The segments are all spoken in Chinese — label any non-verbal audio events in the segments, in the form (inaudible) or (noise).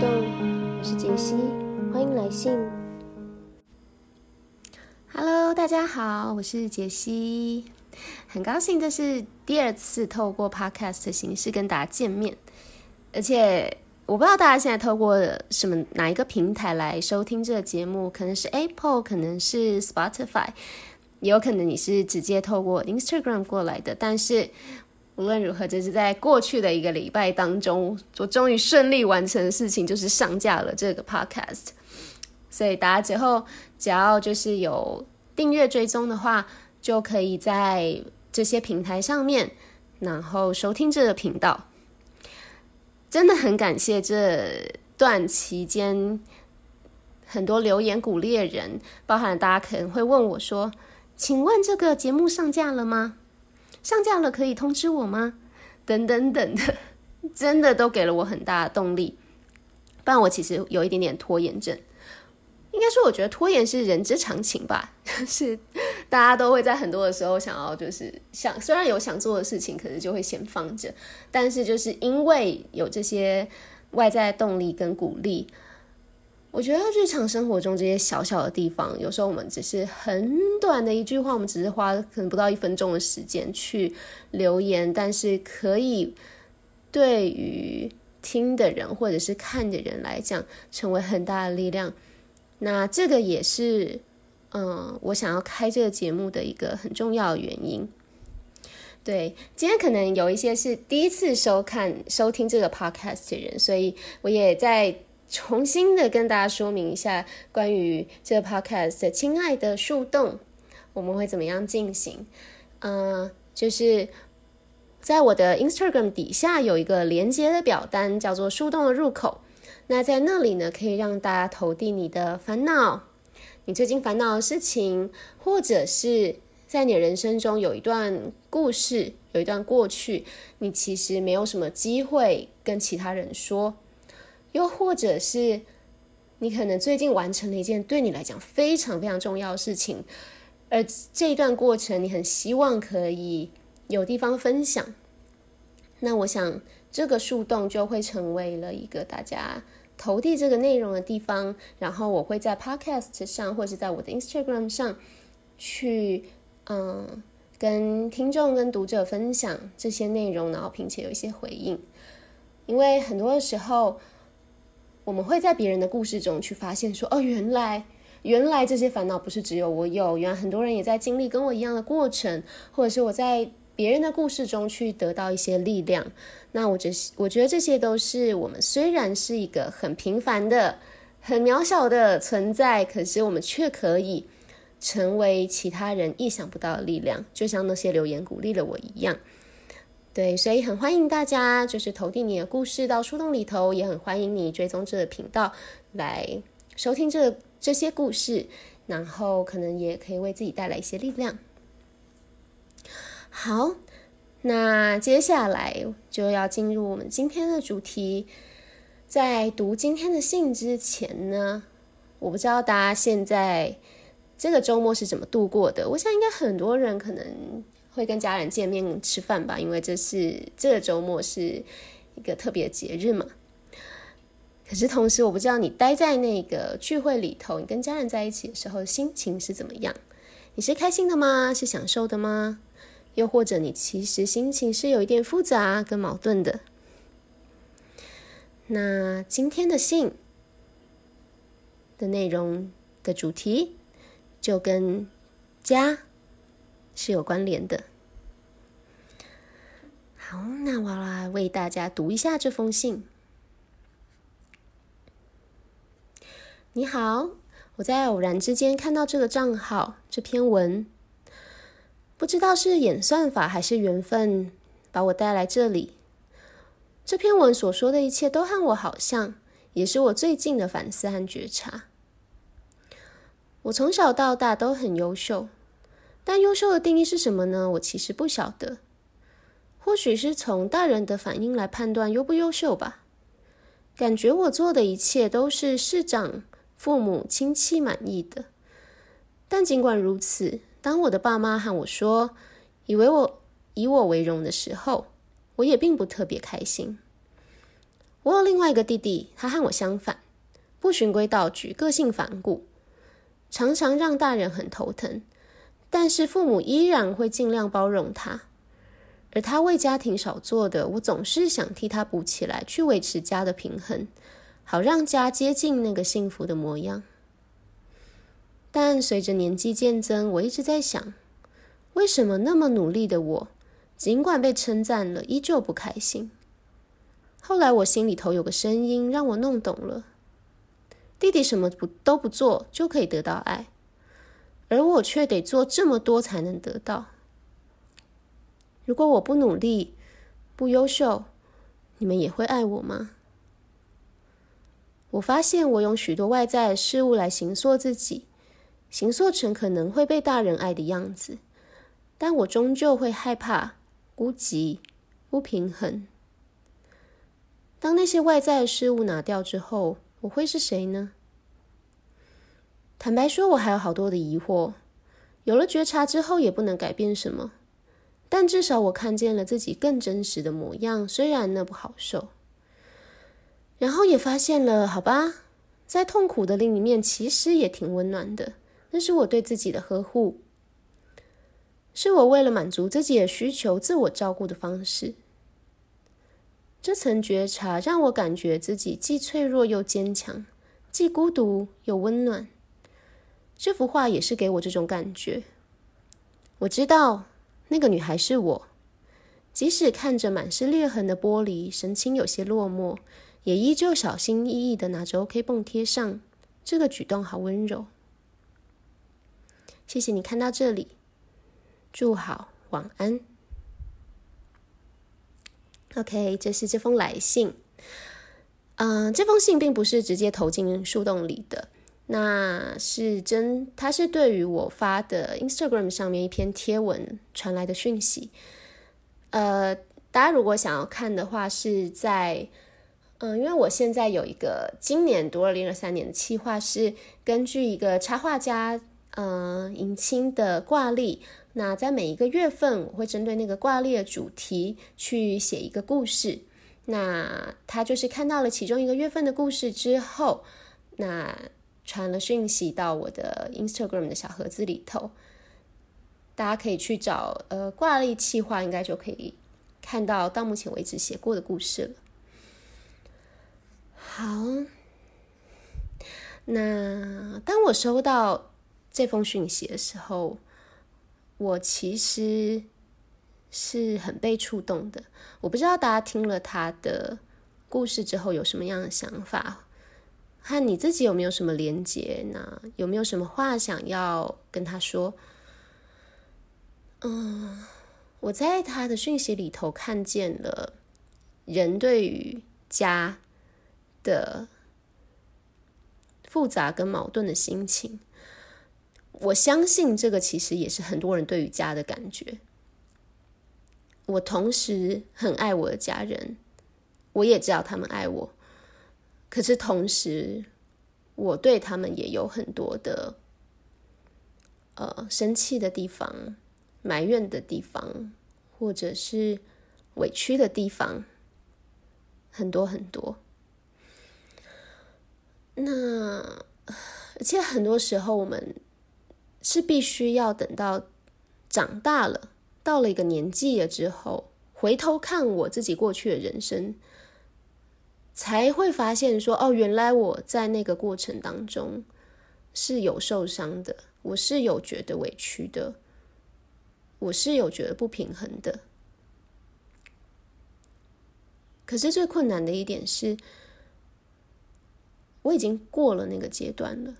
动，我是杰西，欢迎来信。Hello，大家好，我是杰西，很高兴这是第二次透过 Podcast 的形式跟大家见面，而且我不知道大家现在透过什么哪一个平台来收听这个节目，可能是 Apple，可能是 Spotify，也有可能你是直接透过 Instagram 过来的，但是。无论如何，这是在过去的一个礼拜当中，我终于顺利完成的事情，就是上架了这个 podcast。所以大家之后只要就是有订阅追踪的话，就可以在这些平台上面，然后收听这个频道。真的很感谢这段期间很多留言鼓励的人，包含大家可能会问我说：“请问这个节目上架了吗？”上架了，可以通知我吗？等等等的，(laughs) 真的都给了我很大的动力。不然我其实有一点点拖延症。应该说，我觉得拖延是人之常情吧。就 (laughs) 是大家都会在很多的时候想要，就是想虽然有想做的事情，可是就会先放着。但是就是因为有这些外在动力跟鼓励。我觉得日常生活中这些小小的地方，有时候我们只是很短的一句话，我们只是花可能不到一分钟的时间去留言，但是可以对于听的人或者是看的人来讲，成为很大的力量。那这个也是，嗯，我想要开这个节目的一个很重要的原因。对，今天可能有一些是第一次收看、收听这个 podcast 的人，所以我也在。重新的跟大家说明一下关于这个 podcast 的亲爱的树洞，我们会怎么样进行？嗯、呃，就是在我的 Instagram 底下有一个连接的表单，叫做树洞的入口。那在那里呢，可以让大家投递你的烦恼，你最近烦恼的事情，或者是在你人生中有一段故事，有一段过去，你其实没有什么机会跟其他人说。又或者是你可能最近完成了一件对你来讲非常非常重要的事情，而这一段过程你很希望可以有地方分享，那我想这个树洞就会成为了一个大家投递这个内容的地方，然后我会在 Podcast 上或者在我的 Instagram 上去，嗯，跟听众跟读者分享这些内容，然后并且有一些回应，因为很多时候。我们会在别人的故事中去发现，说：“哦，原来，原来这些烦恼不是只有我有，原来很多人也在经历跟我一样的过程，或者是我在别人的故事中去得到一些力量。那我觉，我觉得这些都是我们虽然是一个很平凡的、很渺小的存在，可是我们却可以成为其他人意想不到的力量，就像那些留言鼓励了我一样。”对，所以很欢迎大家，就是投递你的故事到树洞里头，也很欢迎你追踪这个频道来收听这这些故事，然后可能也可以为自己带来一些力量。好，那接下来就要进入我们今天的主题。在读今天的信之前呢，我不知道大家现在这个周末是怎么度过的。我想应该很多人可能。会跟家人见面吃饭吧，因为这是这个周末是一个特别节日嘛。可是同时，我不知道你待在那个聚会里头，你跟家人在一起的时候心情是怎么样？你是开心的吗？是享受的吗？又或者你其实心情是有一点复杂跟矛盾的？那今天的信的内容的主题就跟家。是有关联的。好，那我来为大家读一下这封信。你好，我在偶然之间看到这个账号这篇文，不知道是演算法还是缘分把我带来这里。这篇文所说的一切都和我好像，也是我最近的反思和觉察。我从小到大都很优秀。但优秀的定义是什么呢？我其实不晓得。或许是从大人的反应来判断优不优秀吧。感觉我做的一切都是市长、父母、亲戚满意的。但尽管如此，当我的爸妈和我说以为我以我为荣的时候，我也并不特别开心。我有另外一个弟弟，他和我相反，不循规蹈矩，个性反骨，常常让大人很头疼。但是父母依然会尽量包容他，而他为家庭少做的，我总是想替他补起来，去维持家的平衡，好让家接近那个幸福的模样。但随着年纪渐增，我一直在想，为什么那么努力的我，尽管被称赞了，依旧不开心？后来我心里头有个声音让我弄懂了：弟弟什么不都不做就可以得到爱。而我却得做这么多才能得到。如果我不努力、不优秀，你们也会爱我吗？我发现我用许多外在的事物来形塑自己，形塑成可能会被大人爱的样子，但我终究会害怕、孤寂、不平衡。当那些外在的事物拿掉之后，我会是谁呢？坦白说，我还有好多的疑惑。有了觉察之后，也不能改变什么。但至少我看见了自己更真实的模样，虽然那不好受。然后也发现了，好吧，在痛苦的另一面，其实也挺温暖的。那是我对自己的呵护，是我为了满足自己的需求，自我照顾的方式。这层觉察让我感觉自己既脆弱又坚强，既孤独又温暖。这幅画也是给我这种感觉。我知道那个女孩是我，即使看着满是裂痕的玻璃，神情有些落寞，也依旧小心翼翼的拿着 OK 绷贴上。这个举动好温柔。谢谢你看到这里，祝好，晚安。OK，这是这封来信。嗯、这封信并不是直接投进树洞里的。那是真，他是对于我发的 Instagram 上面一篇贴文传来的讯息。呃，大家如果想要看的话，是在嗯、因为我现在有一个今年读二零二三年的企划，是根据一个插画家嗯迎青的挂历。那在每一个月份，我会针对那个挂历的主题去写一个故事。那他就是看到了其中一个月份的故事之后，那。传了讯息到我的 Instagram 的小盒子里头，大家可以去找呃挂历企划，应该就可以看到到目前为止写过的故事了。好，那当我收到这封讯息的时候，我其实是很被触动的。我不知道大家听了他的故事之后有什么样的想法。和你自己有没有什么连接呢？有没有什么话想要跟他说？嗯，我在他的讯息里头看见了人对于家的复杂跟矛盾的心情。我相信这个其实也是很多人对于家的感觉。我同时很爱我的家人，我也知道他们爱我。可是同时，我对他们也有很多的，呃，生气的地方、埋怨的地方，或者是委屈的地方，很多很多。那而且很多时候，我们是必须要等到长大了，到了一个年纪了之后，回头看我自己过去的人生。才会发现说，哦，原来我在那个过程当中是有受伤的，我是有觉得委屈的，我是有觉得不平衡的。可是最困难的一点是，我已经过了那个阶段了，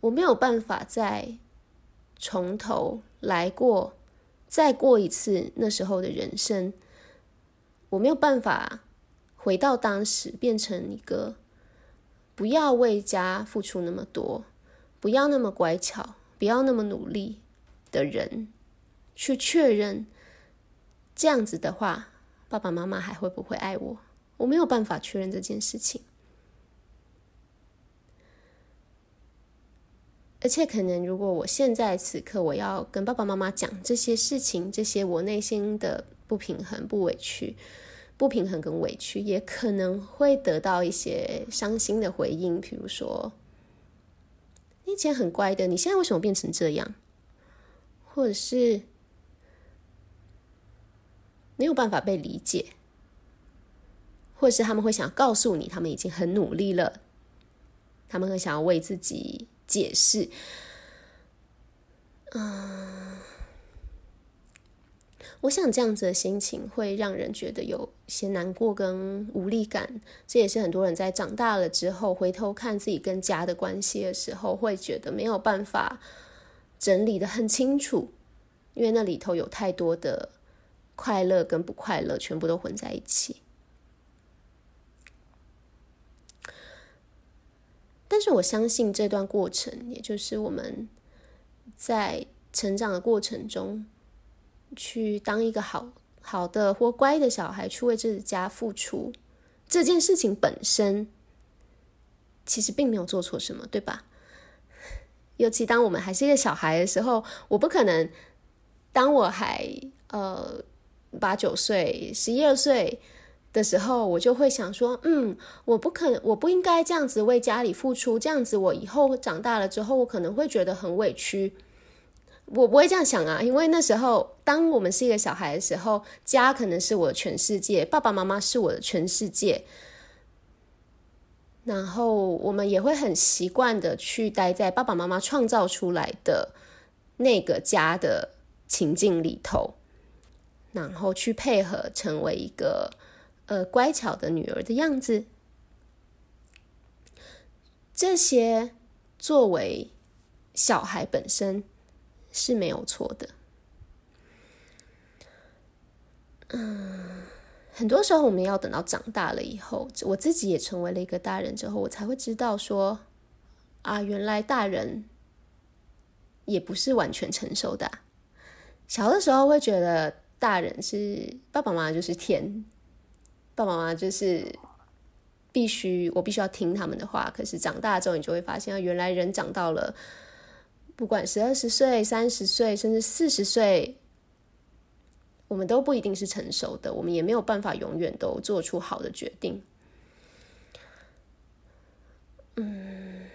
我没有办法再从头来过，再过一次那时候的人生，我没有办法。回到当时，变成一个不要为家付出那么多，不要那么乖巧，不要那么努力的人，去确认这样子的话，爸爸妈妈还会不会爱我？我没有办法确认这件事情，而且可能如果我现在此刻我要跟爸爸妈妈讲这些事情，这些我内心的不平衡、不委屈。不平衡跟委屈，也可能会得到一些伤心的回应，比如说，你以前很乖的，你现在为什么变成这样？或者是没有办法被理解，或者是他们会想告诉你，他们已经很努力了，他们会想要为自己解释，嗯。我想这样子的心情会让人觉得有些难过跟无力感，这也是很多人在长大了之后回头看自己跟家的关系的时候，会觉得没有办法整理得很清楚，因为那里头有太多的快乐跟不快乐，全部都混在一起。但是我相信这段过程，也就是我们在成长的过程中。去当一个好好的或乖的小孩，去为这个家付出，这件事情本身其实并没有做错什么，对吧？(laughs) 尤其当我们还是一个小孩的时候，我不可能当我还呃八九岁、十一二岁的时候，我就会想说，嗯，我不可能，我不应该这样子为家里付出，这样子我以后长大了之后，我可能会觉得很委屈。我不会这样想啊，因为那时候，当我们是一个小孩的时候，家可能是我的全世界，爸爸妈妈是我的全世界。然后我们也会很习惯的去待在爸爸妈妈创造出来的那个家的情境里头，然后去配合成为一个呃乖巧的女儿的样子。这些作为小孩本身。是没有错的。嗯，很多时候我们要等到长大了以后，我自己也成为了一个大人之后，我才会知道说，啊，原来大人也不是完全成熟的。小的时候会觉得大人是爸爸妈妈就是天，爸爸妈妈就是必须我必须要听他们的话。可是长大之后，你就会发现，原来人长到了。不管是二十岁、三十岁，甚至四十岁，我们都不一定是成熟的，我们也没有办法永远都做出好的决定。嗯，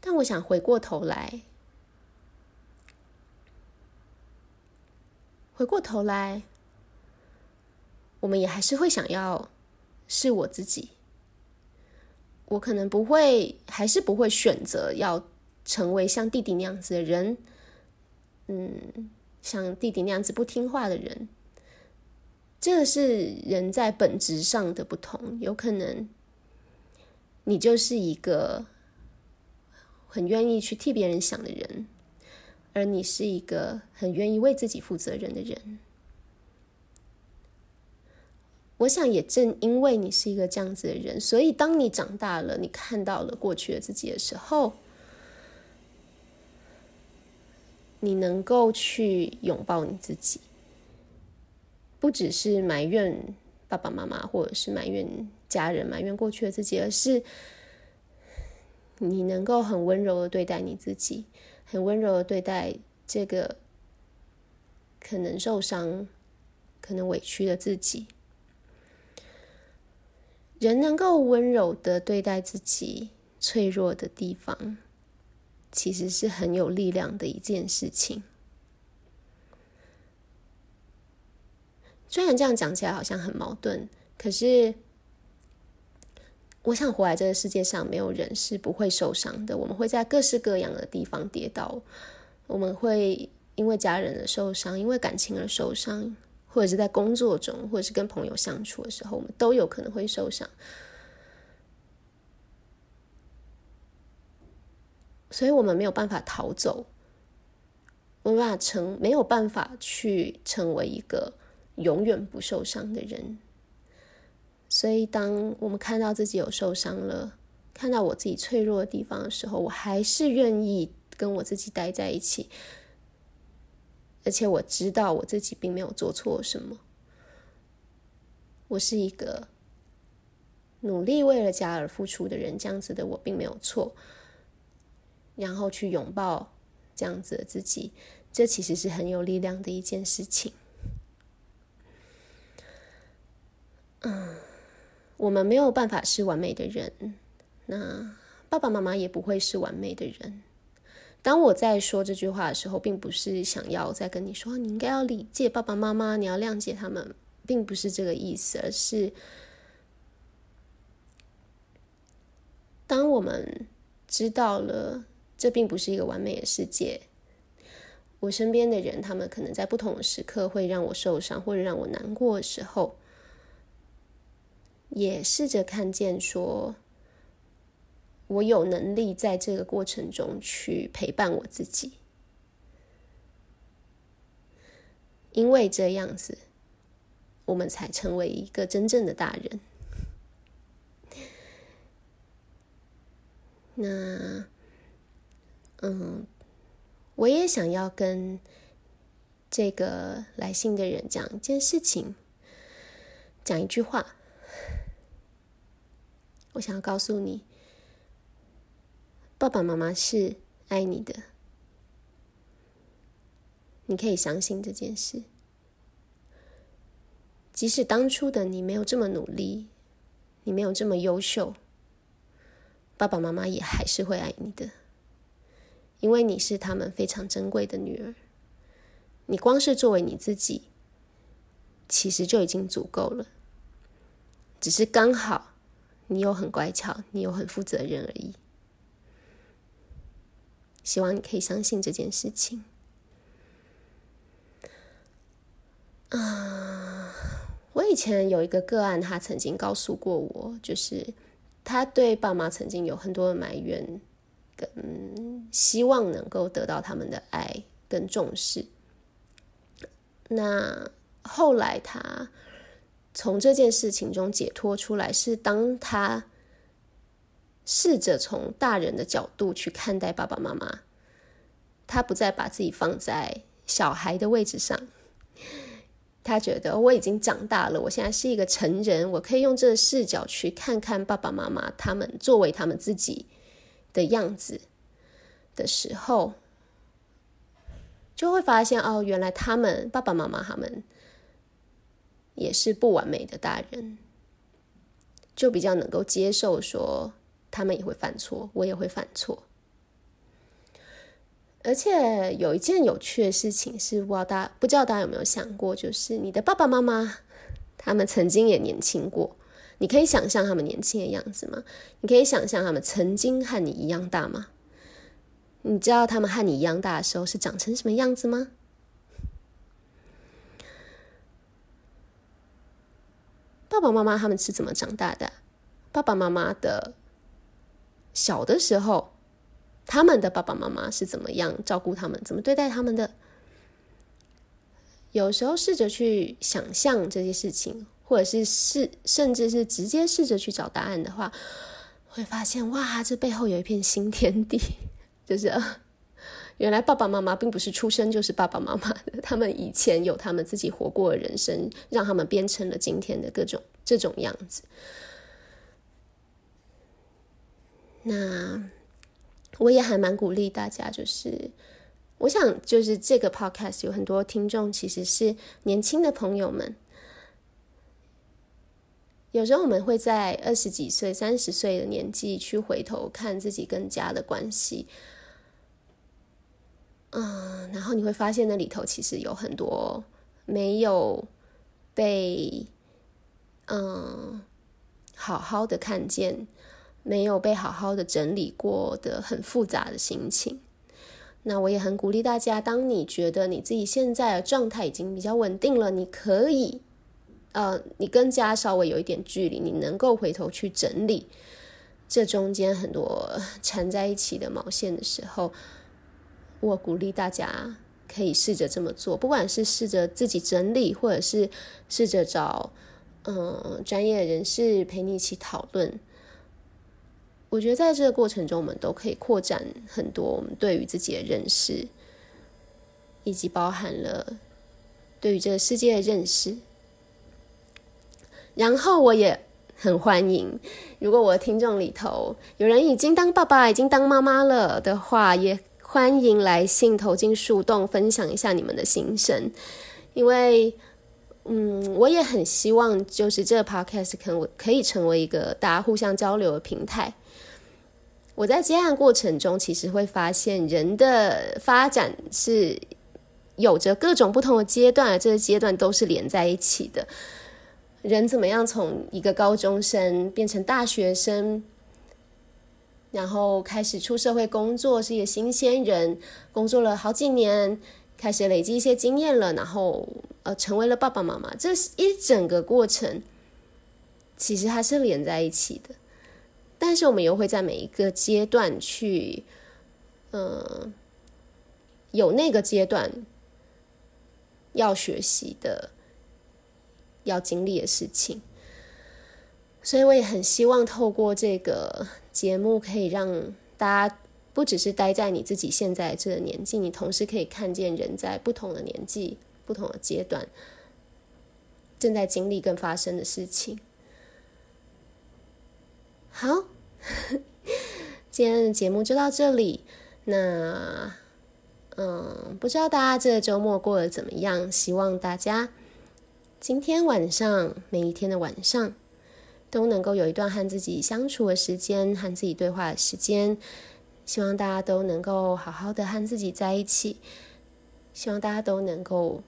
但我想回过头来，回过头来，我们也还是会想要是我自己。我可能不会，还是不会选择要成为像弟弟那样子的人，嗯，像弟弟那样子不听话的人。这是人在本质上的不同。有可能你就是一个很愿意去替别人想的人，而你是一个很愿意为自己负责任的人。我想，也正因为你是一个这样子的人，所以当你长大了，你看到了过去的自己的时候，你能够去拥抱你自己，不只是埋怨爸爸妈妈，或者是埋怨家人，埋怨过去的自己，而是你能够很温柔的对待你自己，很温柔的对待这个可能受伤、可能委屈的自己。人能够温柔的对待自己脆弱的地方，其实是很有力量的一件事情。虽然这样讲起来好像很矛盾，可是我想活在这个世界上，没有人是不会受伤的。我们会在各式各样的地方跌倒，我们会因为家人的受伤，因为感情而受伤。或者是在工作中，或者是跟朋友相处的时候，我们都有可能会受伤。所以，我们没有办法逃走，没有办法成，没有办法去成为一个永远不受伤的人。所以，当我们看到自己有受伤了，看到我自己脆弱的地方的时候，我还是愿意跟我自己待在一起。而且我知道我自己并没有做错什么，我是一个努力为了家而付出的人，这样子的我并没有错。然后去拥抱这样子的自己这其实是很有力量的一件事情。嗯我们没有办法是完美的人那爸爸妈妈也不会是完美的人。当我在说这句话的时候并不是想要在跟你说你应该要理解爸爸妈妈你要谅解他们并不是这个意思而是当我们知道了这并不是一个完美的世界，我身边的人他们可能在不同的时刻会让我受伤或者让我难过的时候，也试着看见说。我有能力在这个过程中去陪伴我自己，因为这样子，我们才成为一个真正的大人。那，嗯，我也想要跟这个来信的人讲一件事情，讲一句话。我想要告诉你。爸爸妈妈是爱你的，你可以相信这件事。即使当初的你没有这么努力，你没有这么优秀，爸爸妈妈也还是会爱你的，因为你是他们非常珍贵的女儿。你光是作为你自己，其实就已经足够了，只是刚好你又很乖巧，你又很负责任而已。希望你可以相信这件事情。啊，我以前有一个个案，他曾经告诉过我，就是他对爸妈曾经有很多的埋怨，跟希望能够得到他们的爱跟重视。那后来他从这件事情中解脱出来，是当他。试着从大人的角度去看待爸爸妈妈，他不再把自己放在小孩的位置上。他觉得我已经长大了，我现在是一个成人，我可以用这个视角去看看爸爸妈妈他们作为他们自己的样子的时候，就会发现哦，原来他们爸爸妈妈他们也是不完美的大人，就比较能够接受说。他们也会犯错，我也会犯错。而且有一件有趣的事情是，不知道大不知道大家有没有想过，就是你的爸爸妈妈，他们曾经也年轻过。你可以想象他们年轻的样子吗？你可以想象他们曾经和你一样大吗？你知道他们和你一样大的时候是长成什么样子吗？爸爸妈妈他们是怎么长大的？爸爸妈妈的。小的时候，他们的爸爸妈妈是怎么样照顾他们，怎么对待他们的？有时候试着去想象这些事情，或者是试，甚至是直接试着去找答案的话，会发现哇，这背后有一片新天地。就是原来爸爸妈妈并不是出生就是爸爸妈妈的，他们以前有他们自己活过的人生，让他们变成了今天的各种这种样子。那我也还蛮鼓励大家，就是我想，就是这个 podcast 有很多听众其实是年轻的朋友们。有时候我们会在二十几岁、三十岁的年纪去回头看自己跟家的关系，嗯，然后你会发现那里头其实有很多没有被嗯好好的看见。没有被好好的整理过的很复杂的心情，那我也很鼓励大家，当你觉得你自己现在的状态已经比较稳定了，你可以，呃，你跟家稍微有一点距离，你能够回头去整理这中间很多缠在一起的毛线的时候，我鼓励大家可以试着这么做，不管是试着自己整理，或者是试着找嗯、专业人士陪你一起讨论。我觉得在这个过程中，我们都可以扩展很多我们对于自己的认识，以及包含了对于这个世界的认识。然后我也很欢迎，如果我的听众里头有人已经当爸爸、已经当妈妈了的话，也欢迎来信投进树洞，分享一下你们的心声，因为嗯，我也很希望，就是这个 podcast 可可以成为一个大家互相交流的平台。我在接案过程中，其实会发现人的发展是有着各种不同的阶段，这个阶段都是连在一起的。人怎么样从一个高中生变成大学生，然后开始出社会工作，是一个新鲜人，工作了好几年，开始累积一些经验了，然后呃成为了爸爸妈妈，这一整个过程，其实还是连在一起的。但是我们又会在每一个阶段去，嗯、有那个阶段要学习的、要经历的事情，所以我也很希望透过这个节目，可以让大家不只是待在你自己现在这个年纪，你同时可以看见人在不同的年纪、不同的阶段正在经历跟发生的事情。好。(laughs) 今天的节目就到这里。那，嗯，不知道大家这个周末过得怎么样？希望大家今天晚上，每一天的晚上，都能够有一段和自己相处的时间，和自己对话的时间。希望大家都能够好好的和自己在一起。希望大家都能够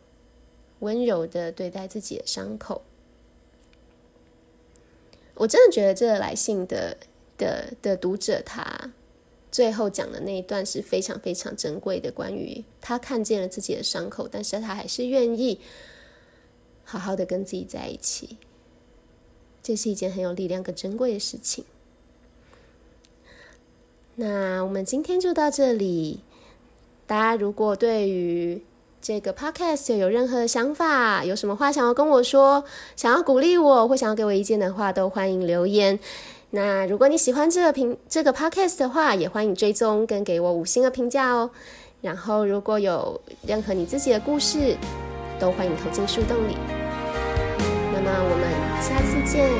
温柔的对待自己的伤口。我真的觉得这个来信的。的的读者，他最后讲的那一段是非常非常珍贵的，关于他看见了自己的伤口，但是他还是愿意好好的跟自己在一起，这是一件很有力量、跟珍贵的事情。那我们今天就到这里，大家如果对于这个 podcast 有任何想法，有什么话想要跟我说，想要鼓励我，或想要给我意见的话，都欢迎留言。那如果你喜欢这个评这个 podcast 的话，也欢迎追踪跟给我五星的评价哦。然后如果有任何你自己的故事，都欢迎投进树洞里。那我们下次见，